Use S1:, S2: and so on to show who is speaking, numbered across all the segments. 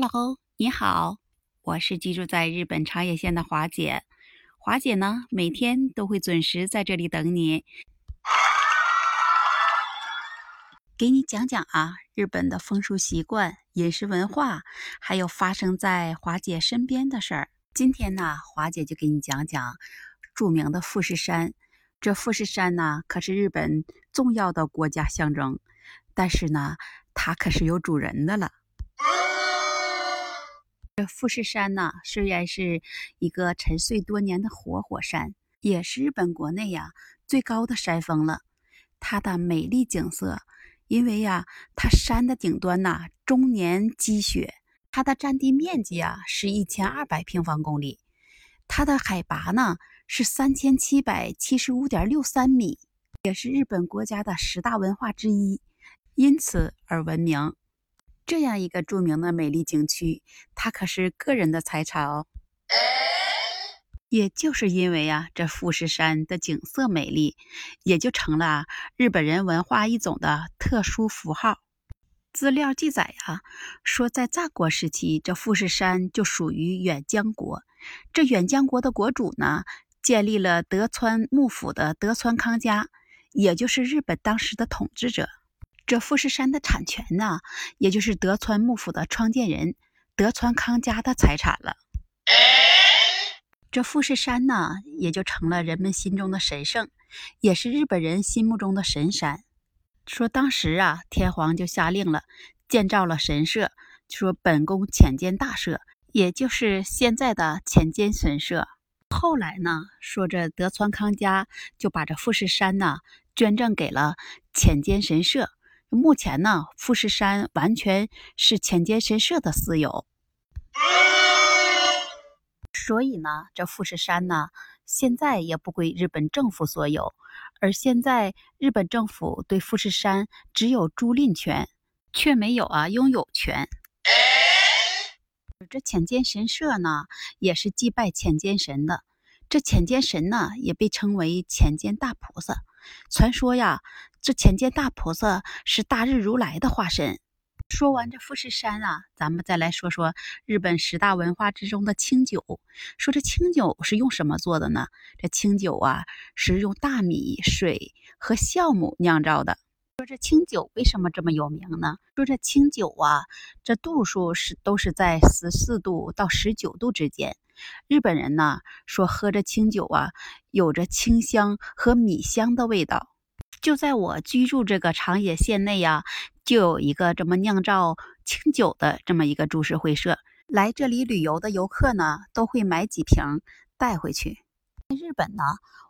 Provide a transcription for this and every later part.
S1: Hello，你好，我是居住在日本长野县的华姐。华姐呢，每天都会准时在这里等你，给你讲讲啊日本的风俗习惯、饮食文化，还有发生在华姐身边的事儿。今天呢，华姐就给你讲讲著名的富士山。这富士山呢，可是日本重要的国家象征，但是呢，它可是有主人的了。这富士山呢，虽然是一个沉睡多年的活火山，也是日本国内呀最高的山峰了。它的美丽景色，因为呀，它山的顶端呐终年积雪，它的占地面积啊是一千二百平方公里，它的海拔呢是三千七百七十五点六三米，也是日本国家的十大文化之一，因此而闻名。这样一个著名的美丽景区，它可是个人的财产哦。也就是因为啊，这富士山的景色美丽，也就成了日本人文化一种的特殊符号。资料记载啊，说在战国时期，这富士山就属于远江国。这远江国的国主呢，建立了德川幕府的德川康家，也就是日本当时的统治者。这富士山的产权呢，也就是德川幕府的创建人德川康家的财产了。这富士山呢，也就成了人们心中的神圣，也是日本人心目中的神山。说当时啊，天皇就下令了，建造了神社，说本宫浅间大社，也就是现在的浅间神社。后来呢，说这德川康家就把这富士山呢捐赠给了浅间神社。目前呢，富士山完全是浅间神社的私有，所以呢，这富士山呢，现在也不归日本政府所有，而现在日本政府对富士山只有租赁权，却没有啊拥有权。这浅间神社呢，也是祭拜浅间神的，这浅间神呢，也被称为浅间大菩萨。传说呀，这浅见大菩萨是大日如来的化身。说完这富士山啊，咱们再来说说日本十大文化之中的清酒。说这清酒是用什么做的呢？这清酒啊，是用大米、水和酵母酿造的。说这清酒为什么这么有名呢？说这清酒啊，这度数是都是在十四度到十九度之间。日本人呢说喝着清酒啊，有着清香和米香的味道。就在我居住这个长野县内呀，就有一个这么酿造清酒的这么一个株式会社。来这里旅游的游客呢，都会买几瓶带回去。在日本呢，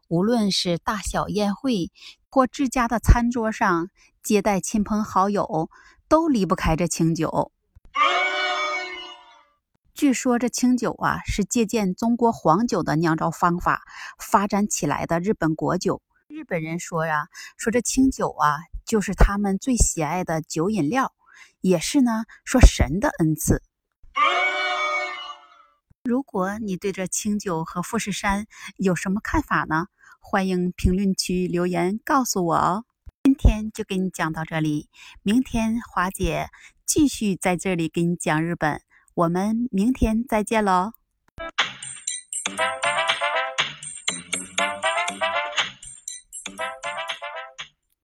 S1: 无论是大小宴会或自家的餐桌上接待亲朋好友，都离不开这清酒。据说这清酒啊，是借鉴中国黄酒的酿造方法发展起来的日本国酒。日本人说呀，说这清酒啊，就是他们最喜爱的酒饮料，也是呢，说神的恩赐。如果你对这清酒和富士山有什么看法呢？欢迎评论区留言告诉我哦。今天就给你讲到这里，明天华姐继续在这里给你讲日本。我们明天再见喽。